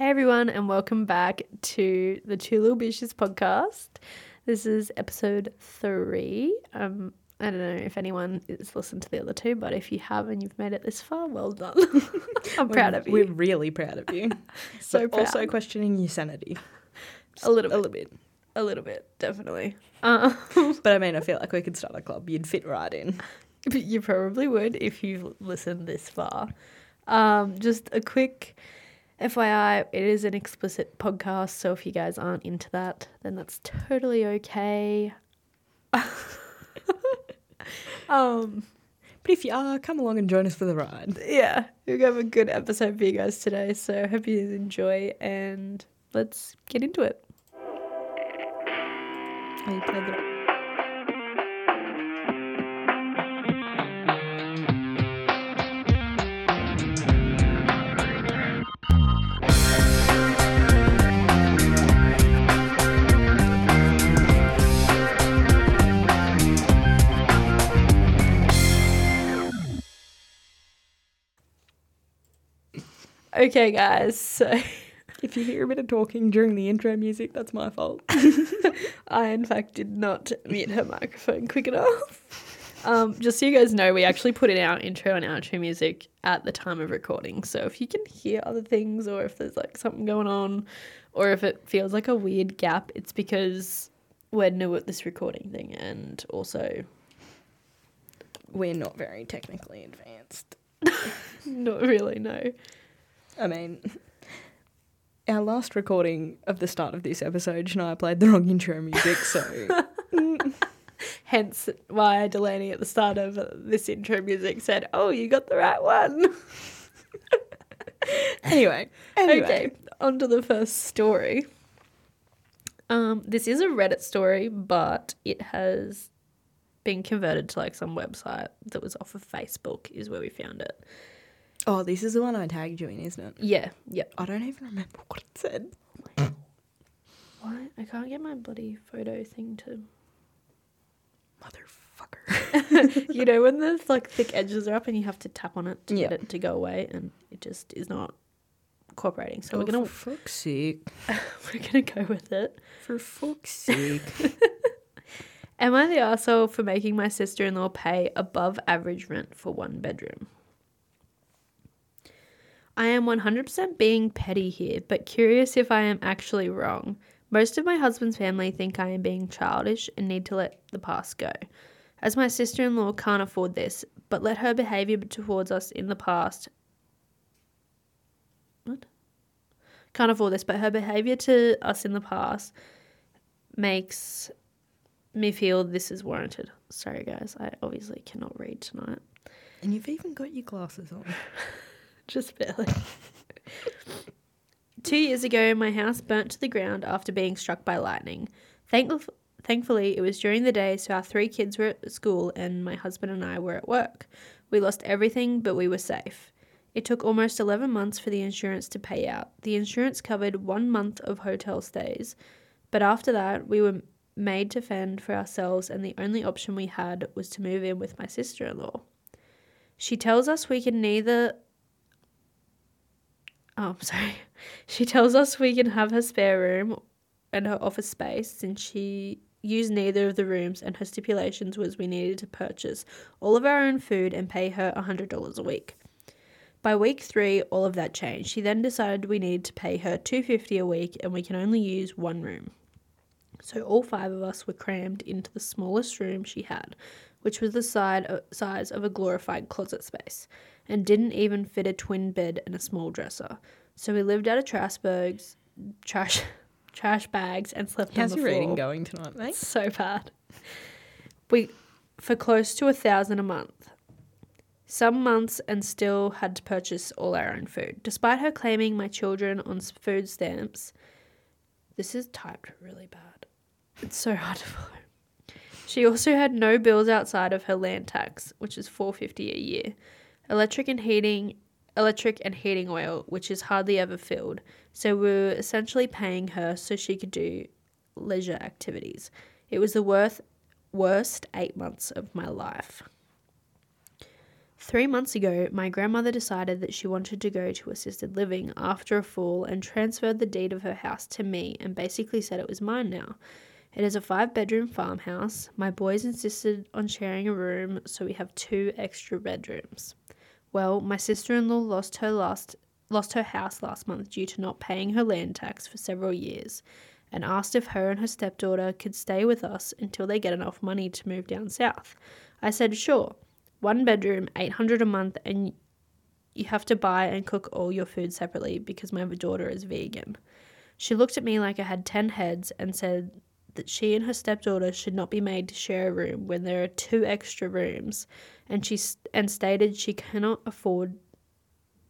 Hey everyone, and welcome back to the Two Little Bitches podcast. This is episode three. Um, I don't know if anyone has listened to the other two, but if you have and you've made it this far, well done. I'm proud of you. We're really proud of you. So But Also questioning your sanity. A little A bit. little bit. A little bit, definitely. Uh, But I mean, I feel like we could start a club. You'd fit right in. but you probably would if you've listened this far. Um, just a quick FYI, it is an explicit podcast, so if you guys aren't into that, then that's totally okay. um, But if you are, come along and join us for the ride. yeah, we have a good episode for you guys today, so hope you enjoy and let's get into it. Okay, guys, so If you hear a bit of talking during the intro music, that's my fault. I, in fact, did not mute her microphone quick enough. Um, just so you guys know, we actually put in our intro and outro music at the time of recording. So if you can hear other things, or if there's like something going on, or if it feels like a weird gap, it's because we're new at this recording thing, and also We're not very technically advanced. not really no. I mean, our last recording of the start of this episode, Shania played the wrong intro music, so Hence why Delanie at the start of this intro music said, "Oh, you got the right one." anyway. Anyway. Okay, on to the first story. Um, this is a Reddit story, but it has been converted to like some website that was off of Facebook, is where we found it. Oh, this is the one I tagged you in, isn't it? Yeah, yep. I don't even remember what it said. Why? I can't get my bloody photo thing to. Motherfucker. you know, when the like thick edges are up and you have to tap on it to Yeah. get it to go away, and it just is not cooperating. So oh, we're gonna for fuck's sake. we're gonna go with it. For fuck's sake. Am I the asshole for making my sister in law pay above average rent for one bedroom? I am 100% being petty here, but curious if I am actually wrong. Most of my husband's family think I am being childish and need to let the past go. As my sister in law can't afford this, but let her behaviour towards us in the past. What? Can't afford this, but her behaviour to us in the past makes me feel this is warranted. Sorry, guys, I obviously cannot read tonight. and you've even got your glasses on. Just barely. Two years ago, my house burnt to the ground after being struck by lightning. Thankf- thankfully, it was during the day, so our three kids were at school and my husband and I were at work. We lost everything, but we were safe. It took almost 11 months for the insurance to pay out. The insurance covered one month of hotel stays, but after that, we were made to fend for ourselves, and the only option we had was to move in with my sister in law. She tells us we can neither Oh, sorry. She tells us we can have her spare room and her office space since she used neither of the rooms and her stipulations was we needed to purchase all of our own food and pay her $100 a week. By week 3, all of that changed. She then decided we needed to pay her 250 a week and we can only use one room. So all five of us were crammed into the smallest room she had, which was the side, uh, size of a glorified closet space, and didn't even fit a twin bed and a small dresser. So we lived out of trash bags, trash, trash bags, and slept How's on the floor. How's your reading going tonight, mate? It's so bad. We for close to a thousand a month. Some months and still had to purchase all our own food. Despite her claiming my children on food stamps, this is typed really bad. It's so hard to follow. She also had no bills outside of her land tax, which is four fifty a year, electric and heating, electric and heating oil, which is hardly ever filled. So we were essentially paying her so she could do leisure activities. It was the worth, worst eight months of my life. Three months ago, my grandmother decided that she wanted to go to assisted living after a fall and transferred the deed of her house to me and basically said it was mine now. It is a five bedroom farmhouse. My boys insisted on sharing a room, so we have two extra bedrooms. Well, my sister in law lost her last lost her house last month due to not paying her land tax for several years and asked if her and her stepdaughter could stay with us until they get enough money to move down south. I said sure. One bedroom, 800 a month and you have to buy and cook all your food separately because my daughter is vegan. She looked at me like I had 10 heads and said that she and her stepdaughter should not be made to share a room when there are two extra rooms and she and stated she cannot afford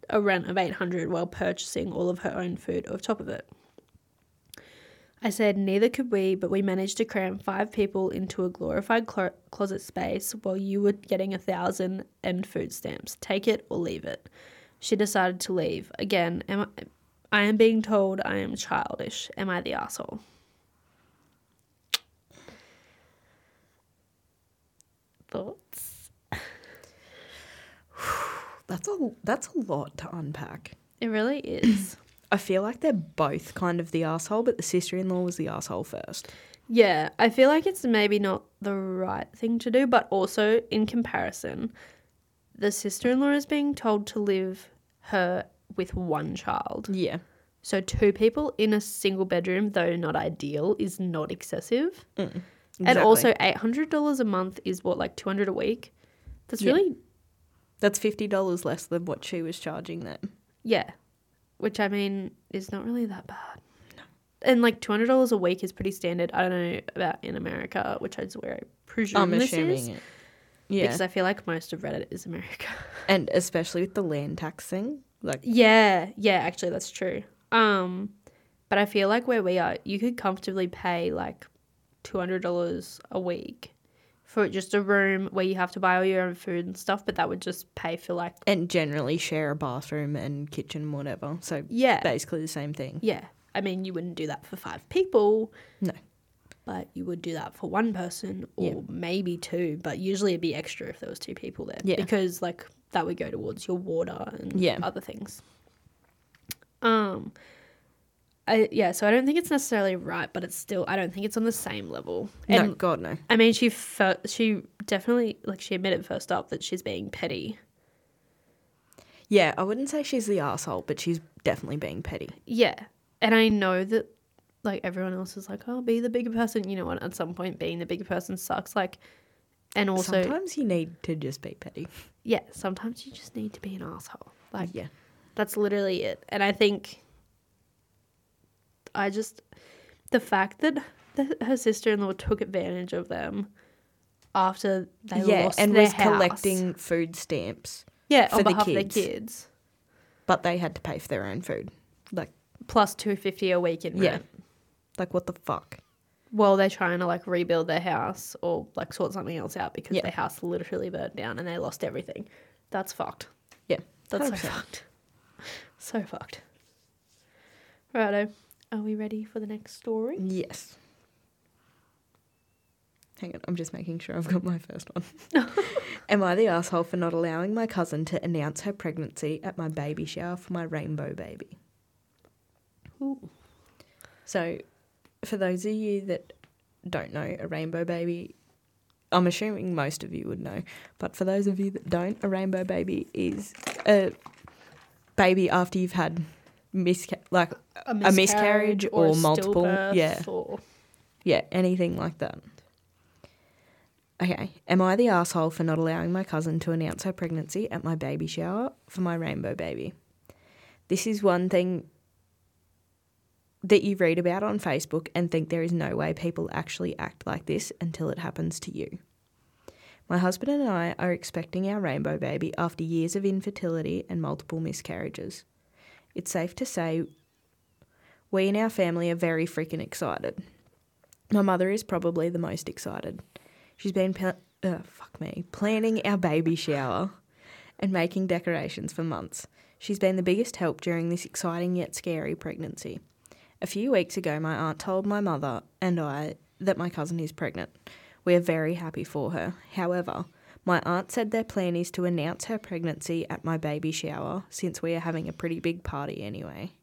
a rent of 800 while purchasing all of her own food on top of it. I said neither could we, but we managed to cram five people into a glorified clo- closet space while you were getting a thousand and food stamps. Take it or leave it. She decided to leave. Again, am I, I am being told I am childish. Am I the asshole? Thoughts? That's a that's a lot to unpack. It really is. I feel like they're both kind of the asshole, but the sister in law was the asshole first. Yeah, I feel like it's maybe not the right thing to do, but also in comparison, the sister in law is being told to live her with one child. Yeah. So, two people in a single bedroom, though not ideal, is not excessive. Mm, And also, $800 a month is what, like 200 a week? That's Yeah. really, that's fifty dollars less than what she was charging them. yeah. Which I mean is not really that bad. No. And like $200 a week is pretty standard. I don't know about in America, which is where I presume I'm this assuming is. it. Yeah, Because I feel like most of Reddit is America. and especially with the land tax thing, like Yeah, yeah, actually that's true. Um but I feel like where we are, you could comfortably pay like $200 a week for just a room where you have to buy all your own food and stuff, but that would just pay for like and generally share a bathroom and kitchen, and whatever. So yeah. basically the same thing. Yeah. I mean, you wouldn't do that for 5 people. No. But you would do that for one person or Yeah. maybe two, but usually it'd be extra if there was two people there Yeah. because like that would go towards your water and Yeah. other things. Um I, yeah, so I don't think it's necessarily right, but it's still I don't think it's on the same level. And no, God no. I mean, she fir- she definitely like she admitted first up that she's being petty. Yeah, I wouldn't say she's the asshole, but she's definitely being petty. Yeah, and I know that like everyone else is like, oh, be the bigger person. You know what? At some point, being the bigger person sucks. Like, and also, Sometimes you need to just be petty. yeah, sometimes you just need to be an asshole. Like, yeah, that's literally it. And I think I just the fact that the, her sister in law took advantage of them after they yeah, lost and their was house. collecting food stamps, yeah for on the behalf of their kids. kids but they had to pay for their own food. Like, plus two fifty a week in rent. Yeah. like what the fuck? While they're trying to like rebuild their house or like sort something else out because Yeah. their house literally burnt down and they lost everything. That's fucked. Yeah, That's so 100%. fucked. So fucked. Righto. Are we ready for the next story? Yes. Hang on, I'm just making sure I've got my first one. Am I the asshole for not allowing my cousin to announce her pregnancy at my baby shower for my rainbow baby? Ooh. So, for those of you that don't know, a rainbow baby, I'm assuming most of you would know, but for those of you that don't, a rainbow baby is a baby after you've had misca- like A miscarriage or a multiple- yeah. Or, Yeah, anything like that. Okay, am I the asshole for not allowing my cousin to announce her pregnancy at my baby shower for my rainbow baby? This is one thing that you read about on Facebook and think there is no way people actually act like this until it happens to you. My husband and I are expecting our rainbow baby after years of infertility and multiple miscarriages. It's safe to say we in our family are very freaking excited. My mother is probably the most excited. She's been pla- uh, fuck me planning our baby shower and making decorations for months. She's been the biggest help during this exciting yet scary pregnancy. A few weeks ago, my aunt told my mother and I that my cousin is pregnant. We are very happy for her. However, My aunt said their plan is to announce her pregnancy at my baby shower since we are having a pretty big party anyway.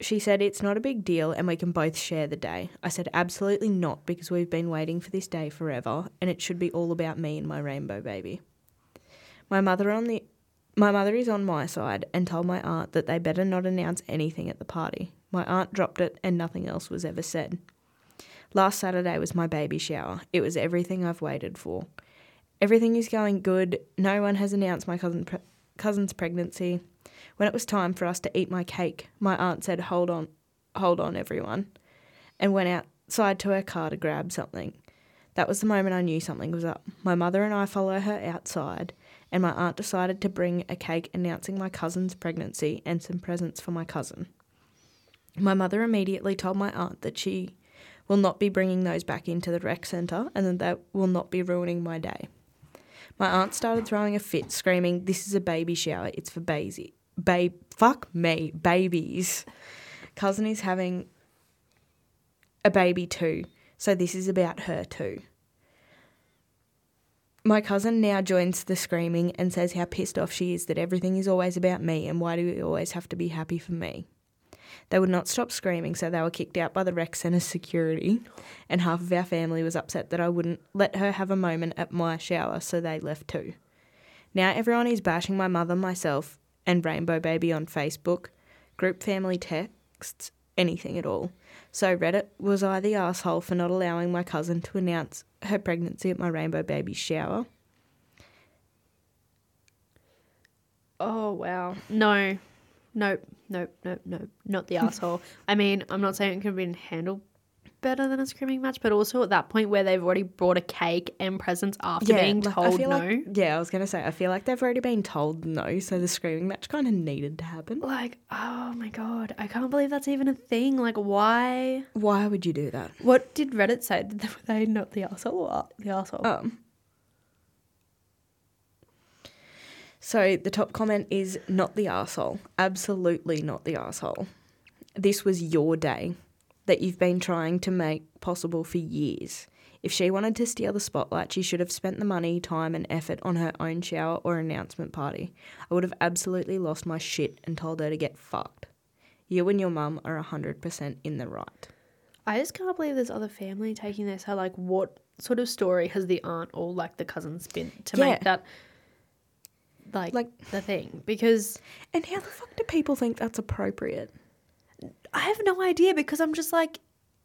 She said it's not a big deal and we can both share the day. I said absolutely not because we've been waiting for this day forever and it should be all about me and my rainbow baby. My mother on the my mother is on my side and told my aunt that they better not announce anything at the party. My aunt dropped it and nothing else was ever said. Last Saturday was my baby shower. It was everything I've waited for. Everything is going good. No one has announced my cousin pre- cousin's pregnancy. When it was time for us to eat my cake, my aunt said, "Hold on, hold on, everyone," and went outside to her car to grab something. That was the moment I knew something was up. My mother and I follow her outside, and my aunt decided to bring a cake announcing my cousin's pregnancy and some presents for my cousin. My mother immediately told my aunt that she will not be bringing those back into the rec centre and that will not be ruining my day. My aunt started throwing a fit, screaming, This is a baby shower, it's for baby. Babe, fuck me, babies. Cousin is having a baby too, so this is about her too. My cousin now joins the screaming and says how pissed off she is that everything is always about me and why do we always have to be happy for me. They would not stop screaming, so they were kicked out by the rec centre's security, and half of our family was upset that I wouldn't let her have a moment at my shower, so they left too. Now everyone is bashing my mother, myself, and Rainbow Baby on Facebook, group family texts, anything at all. So Reddit, was I the asshole for not allowing my cousin to announce her pregnancy at my Rainbow Baby shower? Oh wow. No. Nope. Nope. Nope. Nope. Not the asshole. I mean, I'm not saying it could have been handled better than a screaming match, but also at that point where they've already brought a cake and presents after being like, I told feel no. like- yeah, I was gonna say I feel like they've already been told no, so the screaming match kind of needed to happen. like, oh my god, I can't believe that's even a thing. Like, why? Why would you do that? What did Reddit say? Did they, were they not the asshole or the asshole? Um. So the top comment is not the arsehole. Absolutely not the arsehole. This was your day that you've been trying to make possible for years. If she wanted to steal the spotlight, she should have spent the money, time, and effort on her own shower or announcement party. I would have absolutely lost my shit and told her to get fucked. You and your mum are 100% in the right. I just can't believe there's other family taking this. So, like, what sort of story has the aunt or like the cousin spin to Yeah. make that like, Like- the thing? Because And how the fuck do people think that's appropriate? I have no idea. Because I'm just like,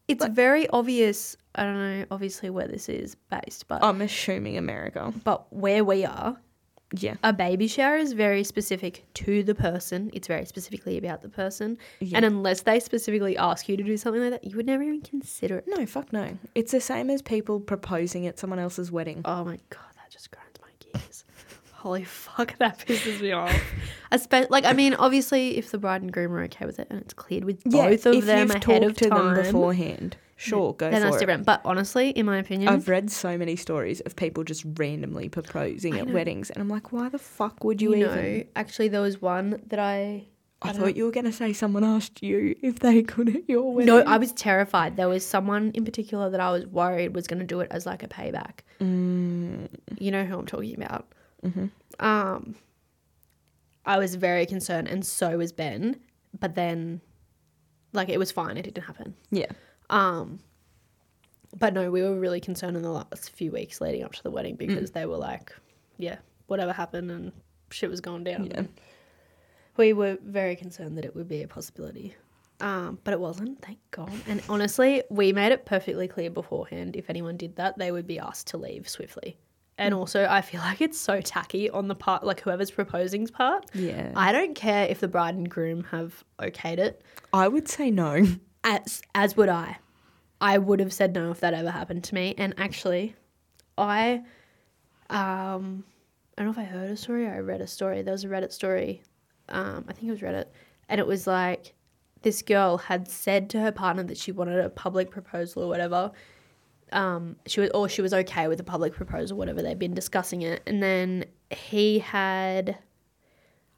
it's very obvious. I don't know, obviously where this is based, but I'm assuming America. but where we are, Yeah. a baby shower is very specific to the person. It's very specifically about the person. Yeah. And unless they specifically ask you to do something like that, you would never even consider it. No, fuck no. It's the same as people proposing at someone else's wedding. Oh my god, that just grinds my gears. Holy fuck, that pisses me off. Espe- like, I mean, obviously, if the bride and groom are okay with it and it's cleared with both of them ahead of to time, them beforehand, sure, go then for that's it. different. But honestly, in my opinion, I've read so many stories of people just randomly proposing I at know. weddings, and I'm like, why the fuck would you, you even? know, actually, there was one that I. I, I thought you were gonna say someone asked you if they could at your wedding. No, I was terrified. There was someone in particular that I was worried was going to do it as like a payback. Mm, You know who I'm talking about. Mhm. Um, I was very concerned, and so was Ben. But then, like, it was fine. It didn't happen. Yeah. Um, but no, we were really concerned in the last few weeks leading up to the wedding Mm. because they were like, yeah, whatever happened and shit was going down. Yeah. We were very concerned that it would be a possibility. Um, but it wasn't, thank God. And honestly, we made it perfectly clear beforehand if anyone did that, they would be asked to leave swiftly. And Mm. also, I feel like it's so tacky on the part, like whoever's proposing's part. Yeah. I don't care if the bride and groom have okayed it I would say no. as as would I. I would have said no if that ever happened to me. And actually, I um I don't know if I heard a story or I read a story. There was a Reddit story. Um, I think it was Reddit, and it was like this girl had said to her partner that she wanted a public proposal or whatever. Um, she was or she was okay with the public proposal, whatever they'd been discussing it, and then he had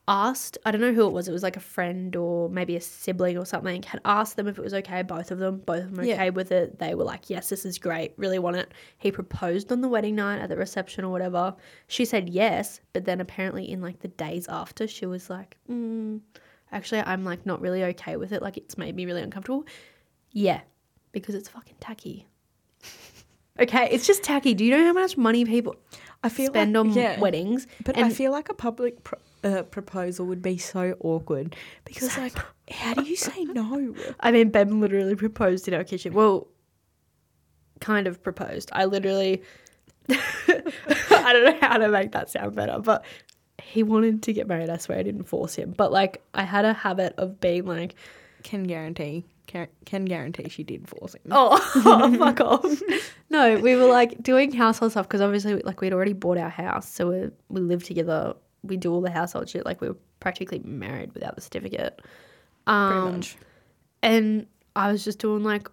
asked, I don't know who it was, it was like a friend or maybe a sibling or something, had asked them if it was okay, both of them, both of them Yeah. okay with it. They were like, yes, this is great, really want it. He proposed on the wedding night at the reception or whatever. She said yes, but then apparently in like the days after, she was like, mm, actually, I'm like not really okay with it. Like it's made me really uncomfortable. Yeah, because it's fucking tacky. Okay, it's just tacky. Do you know how much money people I feel spend like, on yeah. weddings? But I feel like a public pro- uh, proposal would be so awkward because, like, how do you say no? I mean, Ben literally proposed in our kitchen. Well, kind of proposed. I literally, I don't know how to make that sound better, but he wanted to get married. I swear I didn't force him. But like, I had a habit of being like, Can guarantee, can, can guarantee she did force him. oh, fuck off. No, we were like doing household stuff because obviously, like, we'd already bought our house. So we, we live together. We do all the household shit. Like, we were practically married without the certificate. Um, Pretty much. And I was just doing like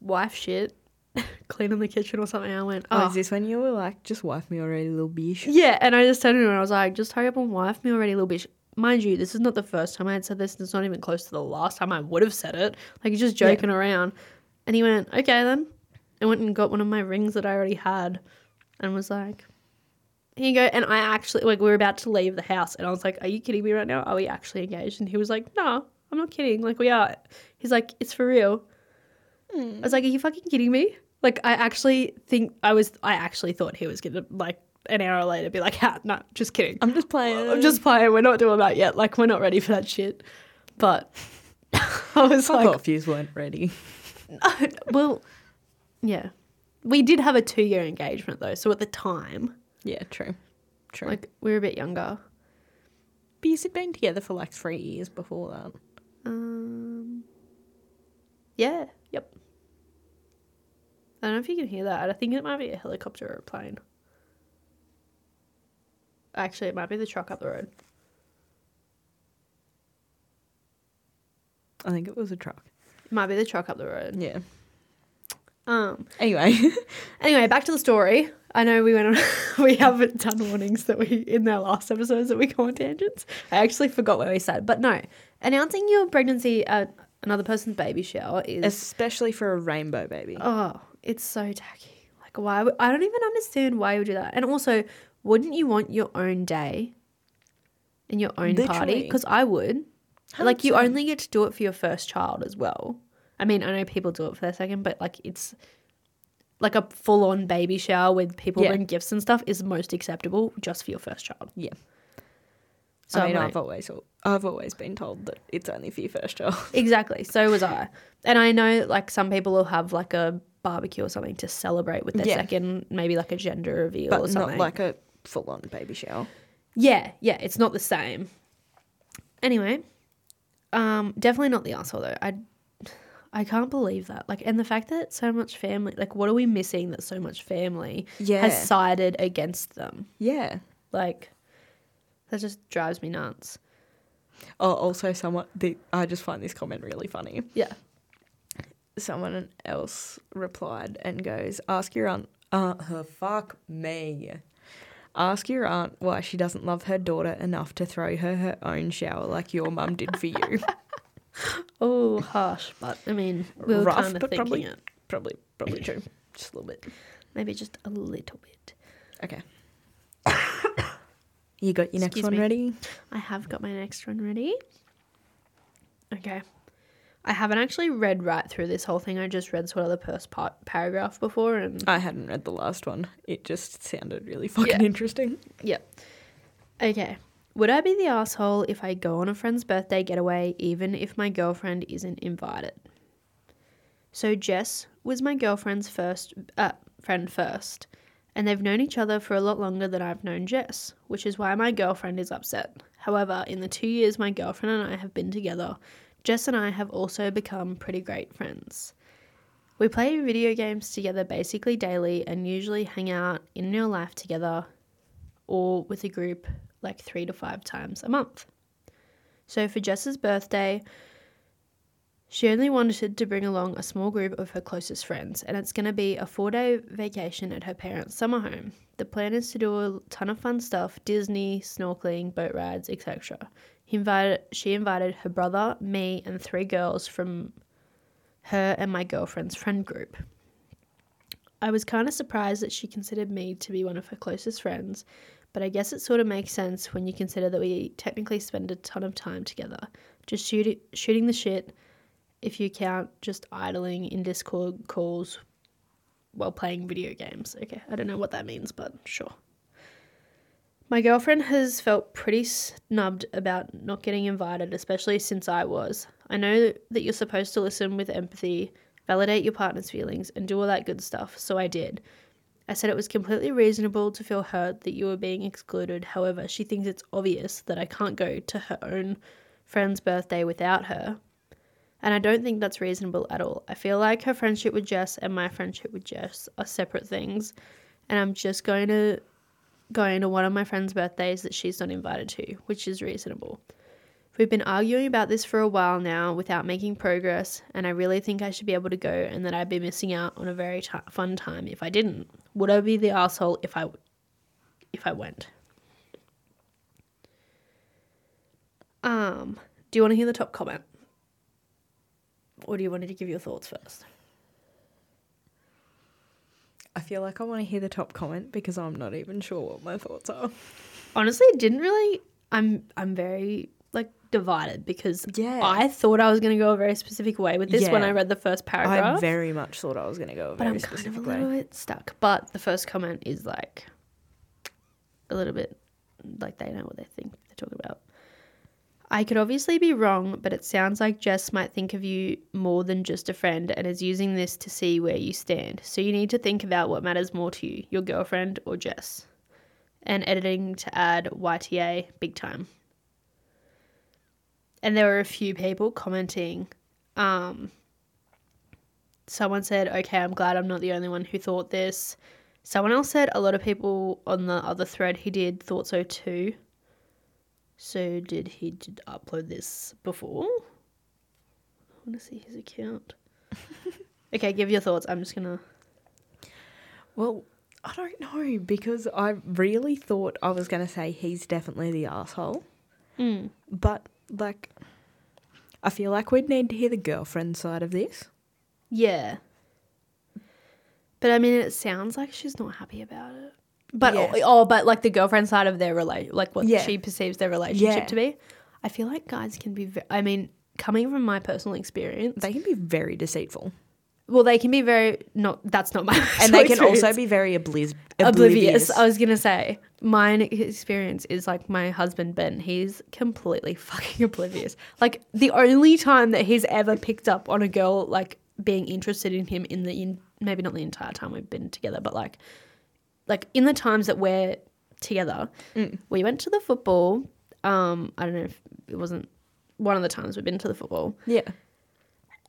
wife shit, cleaning the kitchen or something. I went, Oh, oh, is this when you were like, just wife me already, little bitch? yeah. And I just turned to him and I was like, just hurry up and wife me already, little bitch. Mind you, this is not the first time I had said this. And it's not even close to the last time I would have said it. Like, he's just Yeah. joking around. And he went, okay then. I went and got one of my rings that I already had and was like, here you go. And I actually, like, we were about to leave the house. And I was like, are you kidding me right now? Are we actually engaged? And he was like, no, I'm not kidding. Like, we are. He's like, it's for real. I was hmm. like, are you fucking kidding me? Like, I actually think I was, I actually thought he was going to, like, an hour later be like, ha, no, just kidding. I'm just playing. I'm just playing. We're not doing that yet. Like, we're not ready for that shit. But I was Fuck like, off, yous weren't ready. well, yeah. We did have a two year engagement though. So at the time, Yeah, true. True. like, we were a bit younger. but you had been together for like three years before that. Um, yeah, yep. I don't know if you can hear that. I think it might be a helicopter or a plane. Actually, it might be the truck up the road. I think it was a truck. It might be the truck up the road. Yeah. Um. Anyway, Anyway, back to the story. I know we went on. we haven't done warnings that we in our last episodes that we go on tangents. I actually forgot where we said, but no, announcing your pregnancy at another person's baby shower is especially for a rainbow baby. oh, it's so tacky. Like why? would- I don't even understand why you would do that. And also, wouldn't you want your own day and your own party? Because I would. Like you only get to do it for your first child as well. I mean, I know people do it for their second, but like it's like a full on baby shower with people Yeah. bring gifts and stuff is most acceptable just for your first child. Yeah. So I mean, I'm I've always I've always been told that it's only for your first child. Exactly. So was I. And I know like some people will have like a barbecue or something to celebrate with their Yeah. second, maybe like a gender reveal or something. not like a full on baby shower. Yeah, yeah, it's not the same. Anyway, um, definitely not the asshole though. I, I can't believe that. Like, and the fact that so much family, like, what are we missing that so much family Yeah. has sided against them? Yeah. Like, that just drives me nuts. Oh, also someone the I just find this comment really funny. Yeah. Someone else replied and goes, "Ask your aunt, uh, her fuck me. Ask your aunt why she doesn't love her daughter enough to throw her her own shower like your mum did for you." Oh, harsh. But I mean, we were Rough, kind of but thinking probably- it. probably, probably true. Just a little bit. Maybe just a little bit. Okay. you got your next Excuse one me. ready? I have got my next one ready. Okay. I haven't actually read right through this whole thing. I just read sort of the first part paragraph before and I hadn't read the last one. It just sounded really fucking Yeah. interesting. Yep. Okay. Would I be the asshole if I go on a friend's birthday getaway even if my girlfriend isn't invited? So Jess was my girlfriend's first uh, friend first, and they've known each other for a lot longer than I've known Jess, which is why my girlfriend is upset. However, in the two years my girlfriend and I have been together, Jess and I have also become pretty great friends. We play video games together basically daily and usually hang out in real life together or with a group like three to five times a month. So for Jess's birthday, She only wanted to bring along a small group of her closest friends, and it's going to be a four day vacation at her parents' summer home. The plan is to do a ton of fun stuff Disney, snorkeling, boat rides, etc. He invited, she invited her brother, me, and three girls from her and my girlfriend's friend group. I was kind of surprised that she considered me to be one of her closest friends, but I guess it sort of makes sense when you consider that we technically spend a ton of time together, just shoot, shooting the shit, if you count just idling in Discord calls while playing video games. Okay, I don't know what that means, but sure. My girlfriend has felt pretty snubbed about not getting invited, especially since I was. I know that you're supposed to listen with empathy, validate your partner's feelings, and do all that good stuff, so I did. I said it was completely reasonable to feel hurt that you were being excluded. However, she thinks it's obvious that I can't go to her own friend's birthday without her. And I don't think that's reasonable at all. I feel like her friendship with Jess and my friendship with Jess are separate things. And I'm just going to going to one of my friend's birthdays that she's not invited to, which is reasonable. We've been arguing about this for a while now without making progress, and I really think I should be able to go and that I'd be missing out on a very t- fun time if I didn't. Would I be the asshole if I if I went? Um, do you want to hear the top comment? Or do you want to give your thoughts first? I feel like I want to hear the top comment because I'm not even sure what my thoughts are. Honestly, it didn't really I'm I'm very like divided because Yeah. I thought I was going to go a very specific way with this when I read the first paragraph. I very much thought I was going to go a but very I'm kind of a specific little way. bit stuck. But the first comment is like a little bit like they know what they think they're talking about. I could obviously be wrong, but it sounds like Jess might think of you more than just a friend and is using this to see where you stand. So you need to think about what matters more to you, your girlfriend or Jess. And editing to add YTA big time. And there were a few people commenting. Um, someone said, okay, I'm glad I'm not the only one who thought this. Someone else said, a lot of people on the other thread he did thought so too. So did he did upload this before? I want to see his account. okay, give your thoughts. I'm just gonna. Well, I don't know because I really thought I was going to say he's definitely the asshole, Mm. but like, I feel like we'd need to hear the girlfriend side of this. Yeah. But I mean, it sounds like she's not happy about it. But Yeah. Oh, oh, but like the girlfriend side of their relation, like what Yeah. she perceives their relationship Yeah. to be. I feel like guys can be. Ve- I mean, coming from my personal experience, They can be very deceitful, well, they can be very not. That's not my. and they can also be very oblis- oblivious. oblivious. I was gonna say my experience is like my husband Ben. He's completely fucking oblivious. Like the only time that he's ever picked up on a girl like being interested in him in the in maybe not the entire time we've been together, but like like in the times that we're together, we went to the football. Um, I don't know if it wasn't one of the times we've been to the football. Yeah,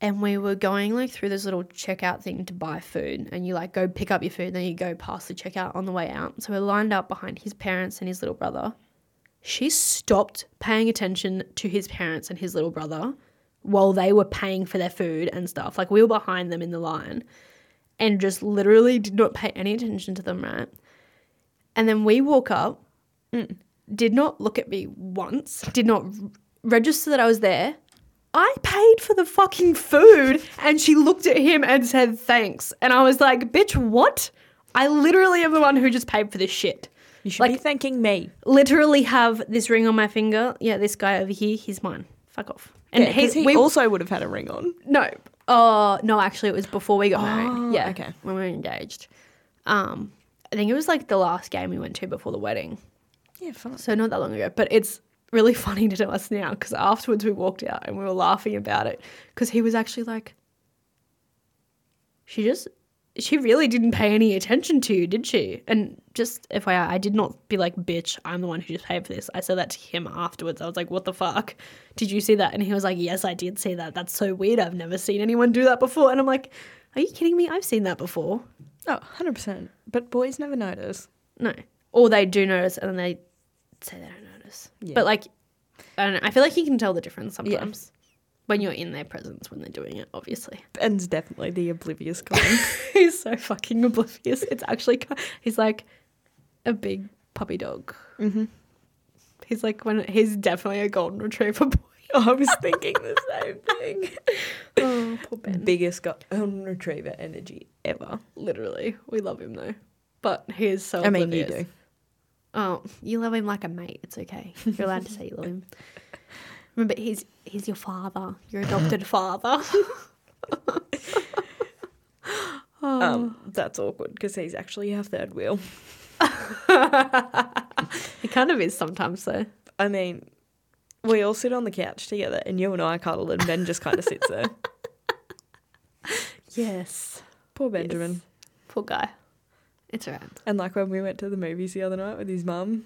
and we were going like through this little checkout thing to buy food and you like go pick up your food then you go past the checkout on the way out. So we're lined up behind his parents and his little brother. She stopped paying attention to his parents and his little brother while they were paying for their food and stuff. Like we were behind them in the line and just literally did not pay any attention to them right and then we walk up mm, did not look at me once did not r- register that i was there I paid for the fucking food. And she looked at him and said, thanks. And I was like, bitch, what? I literally am the one who just paid for this shit. you should be thanking me. Literally have this ring on my finger. Yeah, this guy over here, he's mine. Fuck off. And he, he we, also would have had a ring on. no. Oh, no, actually, it was before we got Oh, married. Yeah. okay. When we were engaged. Um, I think it was like the last game we went to before the wedding. Yeah, fine. So not that long ago, but it's really funny to us now because afterwards we walked out and we were laughing about it because he was actually like, she just, she really didn't pay any attention to you, did she? And just FYI, I did not be like, bitch, I'm the one who just paid for this. I said that to him afterwards. I was like, what the fuck? Did you see that? And he was like, yes, I did see that. That's so weird. I've never seen anyone do that before. And I'm like, are you kidding me? I've seen that before. Oh, 100%. But boys never notice. No. Or they do notice and then they say they don't notice. Yeah. But like, I don't know. I feel like you can tell the difference sometimes. When you're in their presence when they're doing it, obviously. Ben's definitely the oblivious kind. he's so fucking oblivious. It's actually he's like a big puppy dog. mm-hmm. He's like when he's definitely a golden retriever boy. I was thinking the same thing. Oh, poor Ben. Biggest golden retriever energy ever. Literally, we love him though, but he is so. I mean, you do. Oh, you love him like a mate. It's okay. You're allowed to say you love him. Remember, he's he's your father, your adopted father. oh. Um, that's awkward because he's actually our third wheel. he kind of is sometimes though. I mean, we all sit on the couch together, and you and I cuddle, and Ben just kind of sits there. Yes. Poor Benjamin. Poor guy. It's alright. And like when we went to the movies the other night with his mum,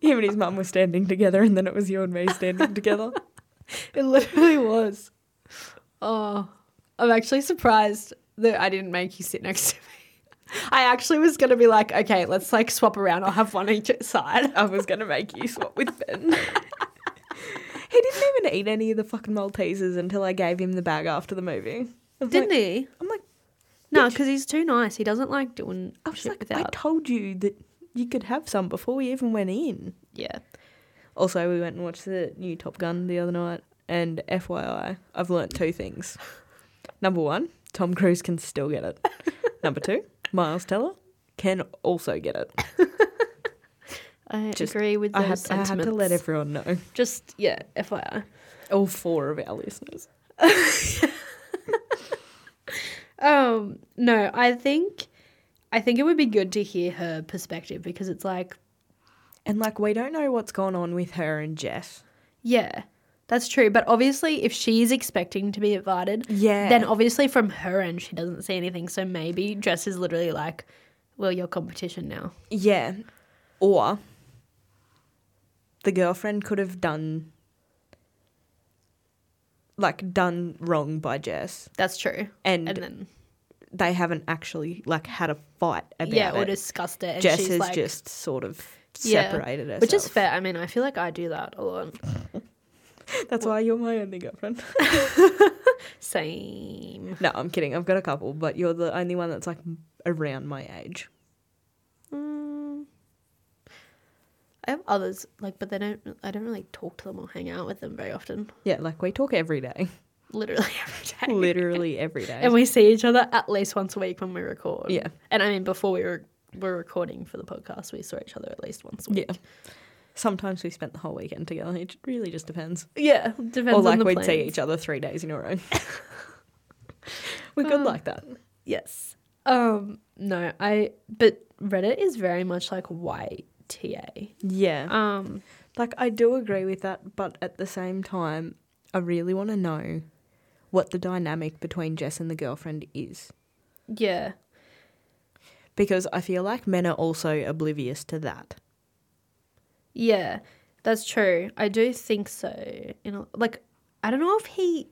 him and his mum were standing together, and then it was you and me standing together. It literally was. Oh, I'm actually surprised that I didn't make you sit next to me. I actually was gonna be like, okay, let's like swap around. I'll have one each side. I was gonna make you swap with Ben. he didn't even eat any of the fucking Maltesers until I gave him the bag after the movie. Didn't like, he? I'm like, No, because he's too nice. He doesn't like doing I was shit like, I told you that you could have some before we even went in. yeah. Also, we went and watched the new Top Gun the other night, and FYI, I've learnt two things. Number one, Tom Cruise can still get it. Number two, Miles Teller can also get it. I Just- agree with I those had, I had to let everyone know. Just yeah, FYI. All four of our listeners. Um, no, I think, I think it would be good to hear her perspective because it's like, And like, we don't know what's gone on with her and Jess. yeah, that's true. But obviously, if she's expecting to be invited, Yeah. then obviously from her end she doesn't see anything. So maybe Jess is literally like, "Well, your competition now." Yeah. Or the girlfriend could have done like done wrong by Jess That's true. and, And then they haven't actually like had a fight about yeah, or it. discussed it. And Jess she's has like, just sort of Yeah, separated herself. which is fair. I mean, I feel like I do that a lot. That's why you're my only girlfriend. Same. no, I'm kidding. I've got a couple, but you're the only one that's like around my age. Mm, I have others like, but they don't. I don't really talk to them or hang out with them very often. Yeah, like we talk every day. Literally every day. Literally every day. And we see each other at least once a week when we record. Yeah. And I mean, before we were were recording for the podcast, we saw each other at least once a week. yeah. Sometimes we spent the whole weekend together. It really just depends. Yeah. Depends or like we'd plans. see each other three days in a row. We're good Um, like that. Yes. Um. No. I. But Reddit is very much like YTA. Yeah. Um. like I do agree with that, but at the same time, I really want to know what the dynamic between Jess and the girlfriend is. Yeah. Because I feel like men are also oblivious to that. Yeah. That's true. I do think so. You know, like I don't know if he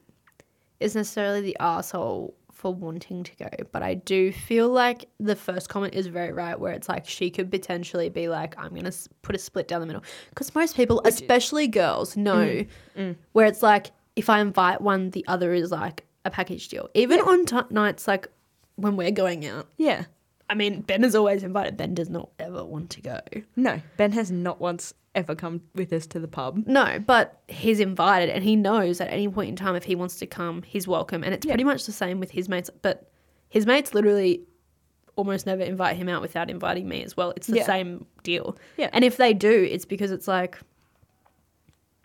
is necessarily the asshole for wanting to go, but I do feel like the first comment is very right, where it's like she could potentially be like, "I'm gonna put a split down the middle," because most people, especially girls, know mm, mm. where it's like if I invite one, the other is like a package deal. Even on t- nights like when we're going out. Yeah. I mean, Ben is always invited. Ben does not ever want to go. No, Ben has not once ever come with us to the pub. No, but he's invited and he knows at any point in time if he wants to come, he's welcome. And it's Yeah. pretty much the same with his mates. But his mates literally almost never invite him out without inviting me as well. It's the Yeah. same deal. Yeah. And if they do, it's because it's like,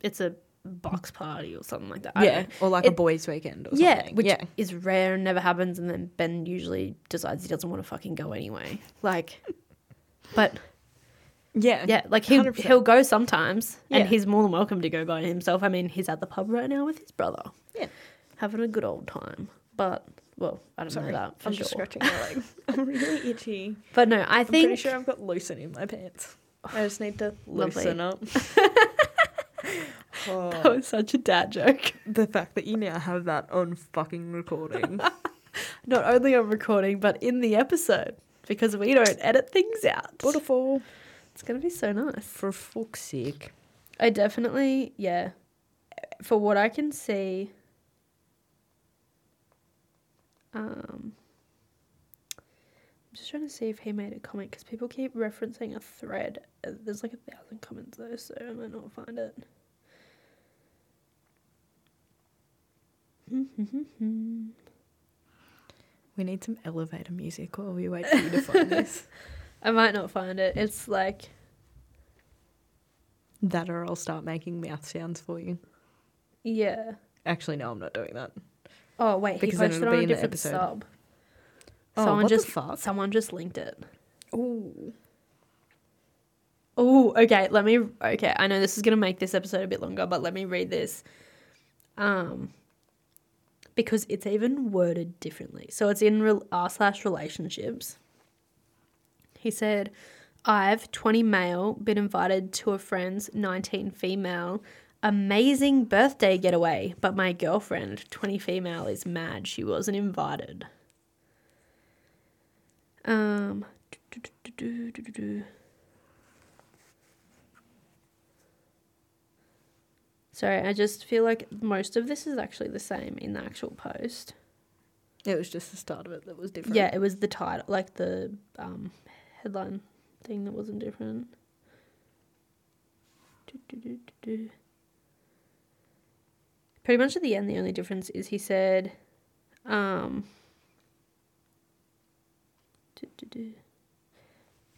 it's a box party or something like that. I yeah. Or like a boys' weekend or Yeah, something. which yeah. is rare and never happens. And then Ben usually decides he doesn't want to fucking go anyway. Like, but Yeah. yeah, like he 100%. he'll go sometimes, Yeah. and he's more than welcome to go by himself. I mean, he's at the pub right now with his brother, Yeah. having a good old time. But well, I don't Sorry. know that for I'm sure. just scratching my leg. I'm really itchy. But no, I think I'm pretty sure I've got loosen in my pants. I just need to loosen up. Oh, that was such a dad joke. the fact that you now have that on fucking recording. Not only on recording, but in the episode because we don't edit things out. Beautiful. It's gonna be so nice. For fuck's sake. I definitely, yeah, for what I can see, um, I'm just trying to see if he made a comment because people keep referencing a thread. Uh, There's like a thousand comments though, so I might not find it. We need some elevator music while we wait for you to find this. I might not find it. It's like That or I'll start making mouth sounds for you. yeah. Actually, no, I'm not doing that. Oh wait, Because he posted it'll on be a the different episode. sub. Oh, someone what the just fuck? someone just linked it. Ooh. Oh, okay. Let me. Okay, I know this is gonna make this episode a bit longer, but let me read this. Um, because it's even worded differently. So it's in r slash relationships. He said, "I've twenty male been invited to a friend's nineteen female." Amazing birthday getaway, but my girlfriend, 20 female, is mad she wasn't invited. Um, Sorry, I just feel like most of this is actually the same in the actual post. It was just the start of it that was different. Yeah, it was the title, like the um, headline thing that wasn't different. Pretty much at the end, the only difference is he said, um,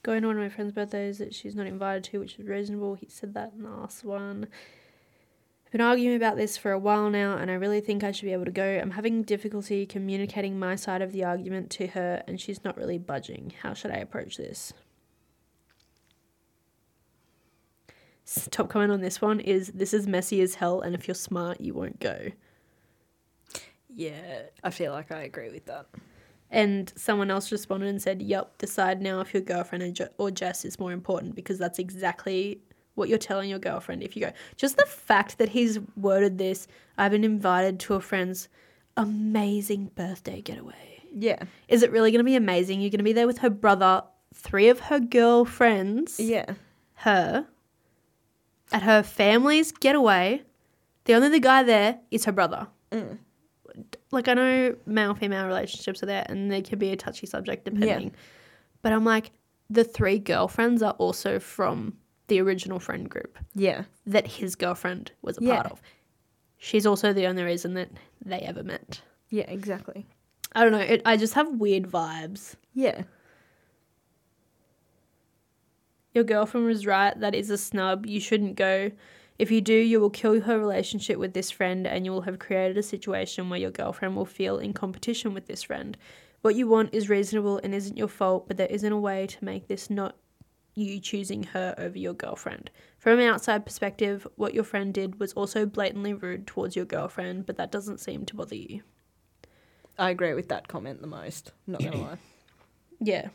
going to one of my friend's birthdays that she's not invited to, which is reasonable. He said that in the last one. I've been arguing about this for a while now, and I really think I should be able to go. I'm having difficulty communicating my side of the argument to her, and she's not really budging. How should I approach this? Top comment on this one is This is messy as hell, and if you're smart, you won't go. Yeah, I feel like I agree with that. And someone else responded and said, Yep, decide now if your girlfriend or Jess is more important because that's exactly what you're telling your girlfriend if you go. Just the fact that he's worded this, I've been invited to a friend's amazing birthday getaway. Yeah. Is it really going to be amazing? You're going to be there with her brother, three of her girlfriends, Yeah. her, at her family's getaway. The only other guy there is her brother. Mm. Like, I know male female relationships are there and they can be a touchy subject depending. But I'm like, the three girlfriends are also from the original friend group Yeah. that his girlfriend was a Yeah. part of. She's also the only reason that they ever met. Yeah, exactly. I don't know. It, I just have weird vibes. Yeah. Your girlfriend was right. That is a snub. You shouldn't go. If you do, you will kill her relationship with this friend and you will have created a situation where your girlfriend will feel in competition with this friend. What you want is reasonable and isn't your fault, but there isn't a way to make this not you choosing her over your girlfriend. From an outside perspective, what your friend did was also blatantly rude towards your girlfriend, but that doesn't seem to bother you. I agree with that comment the most. Not gonna lie. Yeah.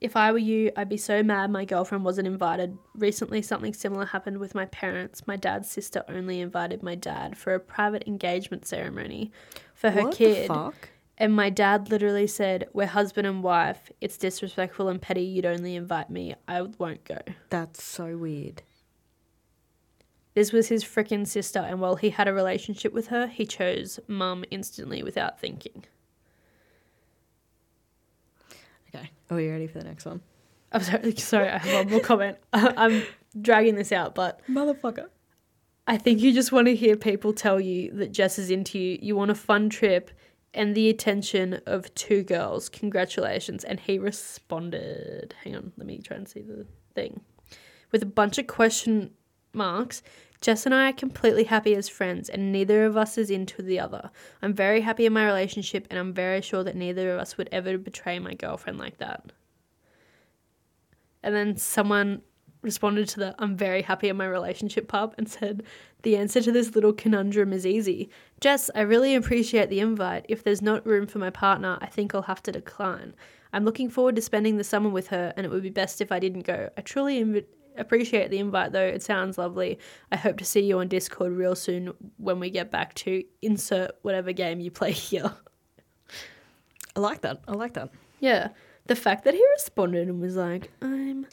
If I were you, I'd be so mad my girlfriend wasn't invited. Recently, something similar happened with my parents. My dad's sister only invited my dad for a private engagement ceremony for her what kid. the fuck? And my dad literally said, We're husband and wife. It's disrespectful and petty. You'd only invite me. I won't go. That's so weird. This was his frickin' sister, and while he had a relationship with her, he chose mum instantly without thinking. Okay. Are we ready for the next one? I'm sorry, sorry, I have one more comment. I'm dragging this out, but Motherfucker. I think you just want to hear people tell you that Jess is into you. You want a fun trip and the attention of two girls. Congratulations. And he responded. Hang on, let me try and see the thing. With a bunch of question marks. Jess and I are completely happy as friends, and neither of us is into the other. I'm very happy in my relationship, and I'm very sure that neither of us would ever betray my girlfriend like that. And then someone responded to the I'm very happy in my relationship pub and said, The answer to this little conundrum is easy. Jess, I really appreciate the invite. If there's not room for my partner, I think I'll have to decline. I'm looking forward to spending the summer with her, and it would be best if I didn't go. I truly inv- appreciate the invite, though. It sounds lovely. I hope to see you on Discord real soon when we get back to insert whatever game you play here. I like that. I like that. Yeah. The fact that he responded and was like, I'm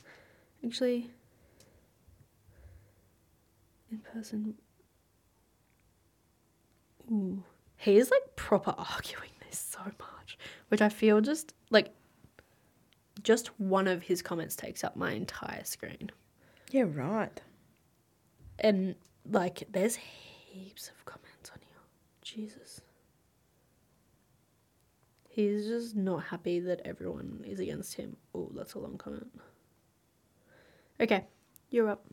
actually in person. Ooh. He is like proper arguing this so much, which I feel just like just one of his comments takes up my entire screen. Yeah, right. And like there's heaps of comments on here. Jesus. He's just not happy that everyone is against him. Oh, that's a long comment. Okay, you're up.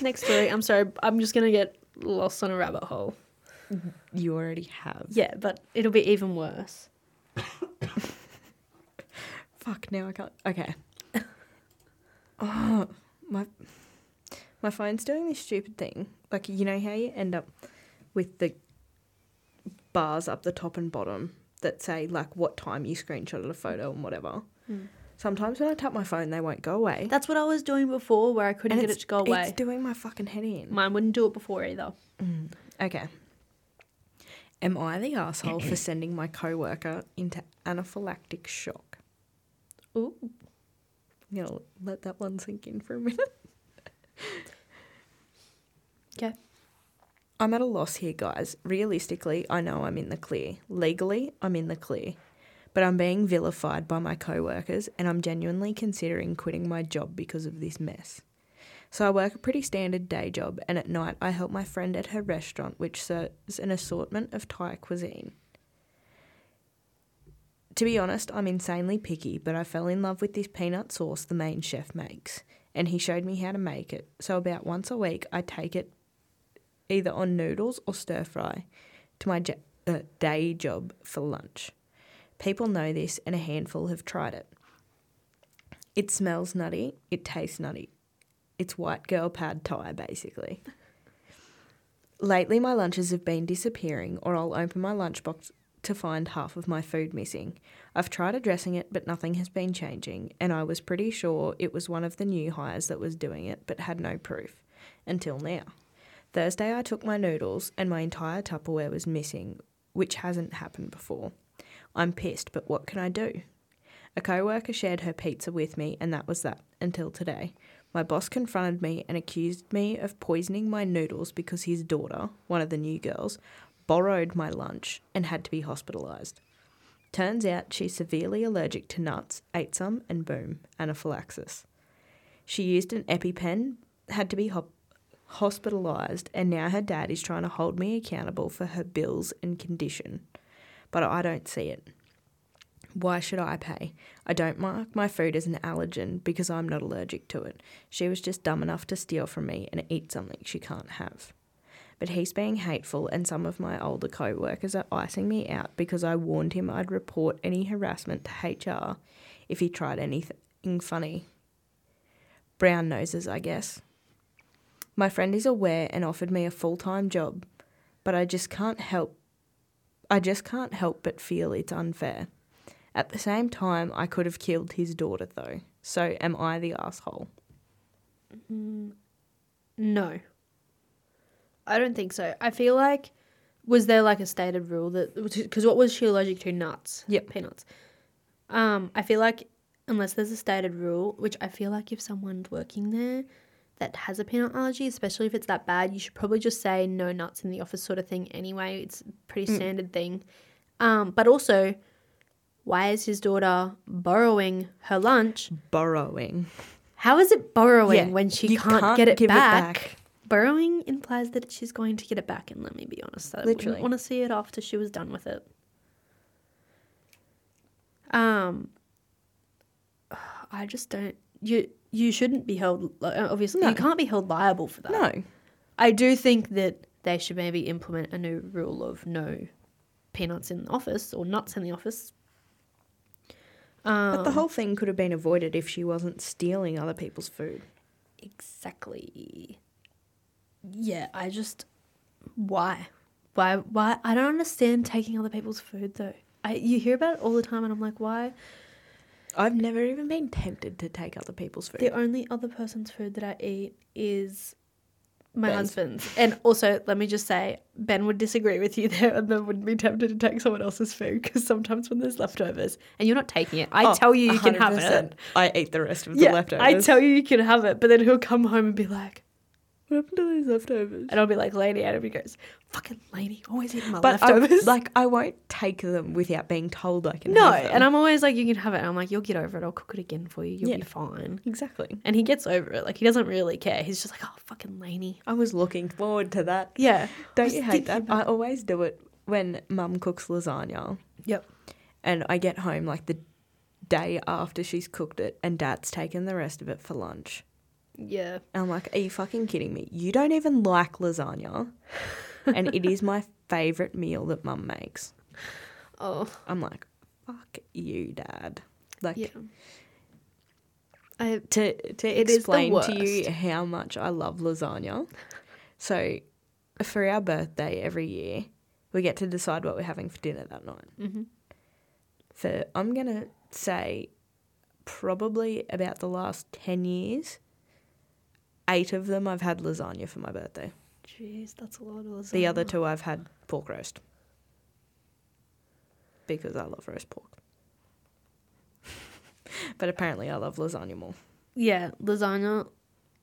Next story. I'm sorry, I'm just gonna get lost on a rabbit hole. You already have. Yeah, but it'll be even worse. Fuck, now I can't. Okay. oh, my my phone's doing this stupid thing. Like, you know how you end up with the bars up the top and bottom that say, like, what time you screenshotted a photo and whatever. Hmm. Sometimes when I tap my phone, they won't go away. That's what I was doing before, where I couldn't And get it it's- to go away. It's doing my fucking head in. Mine wouldn't do it before either. Mm. Okay. Am I the asshole for sending my coworker into anaphylactic shock? Ooh. I'm gonna let that one sink in for a minute. Okay. I'm at a loss here, guys. Realistically, I know I'm in the clear. Legally, I'm in the clear. But I'm being vilified by my coworkers and I'm genuinely considering quitting my job because of this mess. So I work a pretty standard day job and at night I help my friend at her restaurant which serves an assortment of Thai cuisine. To be honest, I'm insanely picky, but I fell in love with this peanut sauce the main chef makes, and he showed me how to make it. So about once a week, I take it either on noodles or stir fry to my j- uh, day job for lunch. People know this, and a handful have tried it. It smells nutty, it tastes nutty. It's white girl pad thai, basically. Lately, my lunches have been disappearing, or I'll open my lunchbox to find half of my food missing. I've tried addressing it, but nothing has been changing, and I was pretty sure it was one of the new hires that was doing it, but had no proof. Until now. Thursday, I took my noodles, and my entire Tupperware was missing, which hasn't happened before. I'm pissed, but what can I do? A co worker shared her pizza with me, and that was that until today. My boss confronted me and accused me of poisoning my noodles because his daughter, one of the new girls, borrowed my lunch and had to be hospitalised. Turns out she's severely allergic to nuts, ate some, and boom, anaphylaxis. She used an EpiPen, had to be hop- hospitalised, and now her dad is trying to hold me accountable for her bills and condition. But I don't see it. Why should I pay? I don't mark my food as an allergen because I'm not allergic to it. She was just dumb enough to steal from me and eat something she can't have. But he's being hateful, and some of my older co workers are icing me out because I warned him I'd report any harassment to HR if he tried anything funny. Brown noses, I guess. My friend is aware and offered me a full time job, but I just can't help I just can't help but feel it's unfair. At the same time, I could have killed his daughter though. So am I the asshole? No. I don't think so. I feel like was there like a stated rule that because what was she allergic to? Nuts. Yep. Peanuts. Um, I feel like unless there's a stated rule, which I feel like if someone's working there that has a peanut allergy, especially if it's that bad, you should probably just say no nuts in the office sort of thing anyway. It's a pretty standard thing. Um, but also, why is his daughter borrowing her lunch? Borrowing. How is it borrowing Yeah, when she can't, can't get it give it back? back. Borrowing implies that she's going to get it back, and let me be honest, I Literally. wouldn't want to see it after she was done with it. Um, I just don't. You you shouldn't be held. Obviously, No. you can't be held liable for that. No. I do think that they should maybe implement a new rule of no peanuts in the office or nuts in the office. Um, But the whole thing could have been avoided if she wasn't stealing other people's food. Exactly. Yeah, I just why? Why why I don't understand taking other people's food though. I you hear about it all the time and I'm like, why? I've never even been tempted to take other people's food. The only other person's food that I eat is my Ben's. husband's. And also, let me just say, Ben would disagree with you there and then wouldn't be tempted to take someone else's food because sometimes when there's leftovers and you're not taking it, I Oh, tell you you can have it. I eat the rest of the Yeah, leftovers. I tell you you can have it, but then he'll come home and be like, What happened to these leftovers? And I'll be like, Lady, and he goes, fucking Laney, always eating my But I, leftovers. like, I won't take them without being told I can. no, have them. and I'm always like, you can have it. And I'm like, you'll get over it. I'll cook it again for you. You'll Yeah. be fine. exactly. And he gets over it. Like he doesn't really care. He's just like, oh, fucking Laney. I was looking forward to that. Yeah. I Don't was you hate that? thinking I always do it when Mum cooks lasagna, Yep. and I get home like the day after she's cooked it, and Dad's taken the rest of it for lunch. Yeah. And I'm like, are you fucking kidding me? You don't even like lasagna, and it is my favorite meal that Mum makes. Oh, I'm like, fuck you, Dad. Like yeah. I to to explain to you how much I love lasagna. So, for our birthday every year, we get to decide what we're having for dinner that night. mhm. For I'm gonna say, probably about the last ten years, eight of them I've had lasagna for my birthday. Jeez, that's a lot of lasagna. The other two I've had pork roast because I love roast pork. but apparently, I love lasagna more. Yeah, lasagna.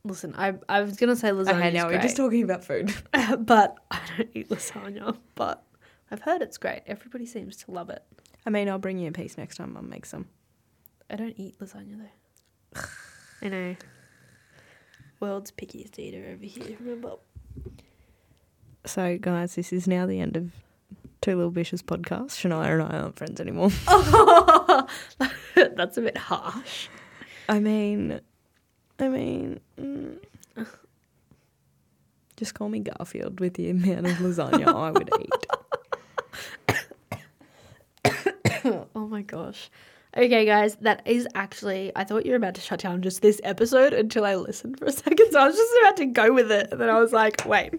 Listen, I I was gonna say lasagna. Okay, now we're just talking about food. but I don't eat lasagna. But I've heard it's great. Everybody seems to love it. I mean, I'll bring you a piece next time Mum makes some. I don't eat lasagna though. I know. World's pickiest eater over here. Remember? So, guys, this is now the end of Two Little Bishes podcast. Shania and I aren't friends anymore. That's a bit harsh. I mean, I mean, mm, just call me Garfield with the amount of lasagna I would eat. oh my gosh. Okay, guys, that is actually. I thought you were about to shut down just this episode until I listened for a second. So I was just about to go with it. And then I was like, wait,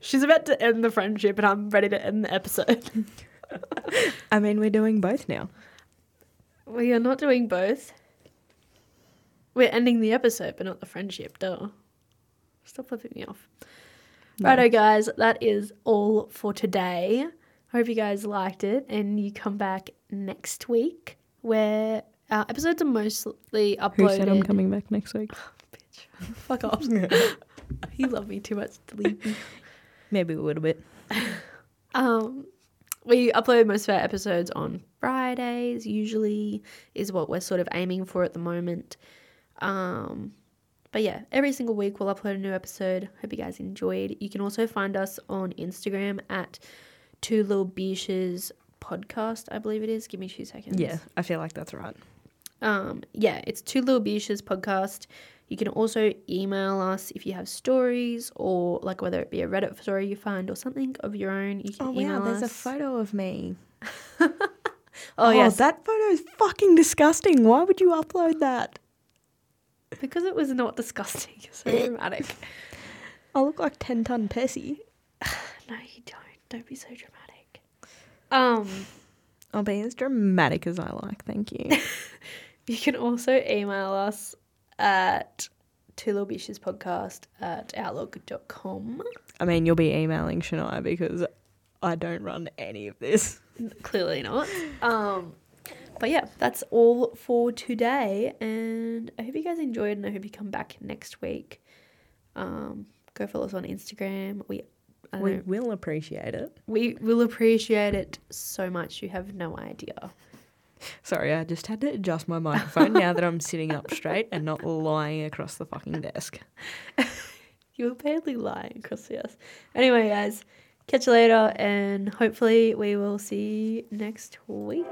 she's about to end the friendship and I'm ready to end the episode. I mean, we're doing both now. we are not doing both. We're ending the episode, but not the friendship. Duh. Stop flipping me off. No. Righto, guys, that is all for today. Hope you guys liked it and you come back next week where our episodes are mostly uploaded. Who said I'm coming back next week? Bitch. Fuck off. you love me too much to leave me. Maybe a little bit. Um, we upload most of our episodes on Fridays, usually, is what we're sort of aiming for at the moment. Um, but yeah, every single week we'll upload a new episode. Hope you guys enjoyed. You can also find us on Instagram at Two Little Bishes Podcast, I believe it is. Give me two seconds. Yeah, I feel like that's right. Um, yeah, it's Two Little Bishes Podcast. You can also email us if you have stories or like whether it be a Reddit story you find or something of your own. You can Oh email wow, there's a photo of me. Oh, yes, that photo is fucking disgusting. Why would you upload that? because it was not disgusting. So dramatic. I look like ten ton Tessie. No, you don't. Don't be so dramatic. Um, I'll be as dramatic as I like. Thank you. you can also email us at two little bishes podcast at outlook.com. I mean, you'll be emailing Shania because I don't run any of this. Clearly not. Um, but yeah, that's all for today. And I hope you guys enjoyed and I hope you come back next week. Um, go follow us on Instagram. We I We will appreciate it. we will appreciate it so much. You have no idea. Sorry, I just had to adjust my microphone now that I'm sitting up straight and not lying across the fucking desk. You were barely lying across the earth. Anyway, guys, catch you later, and hopefully we will see you next week.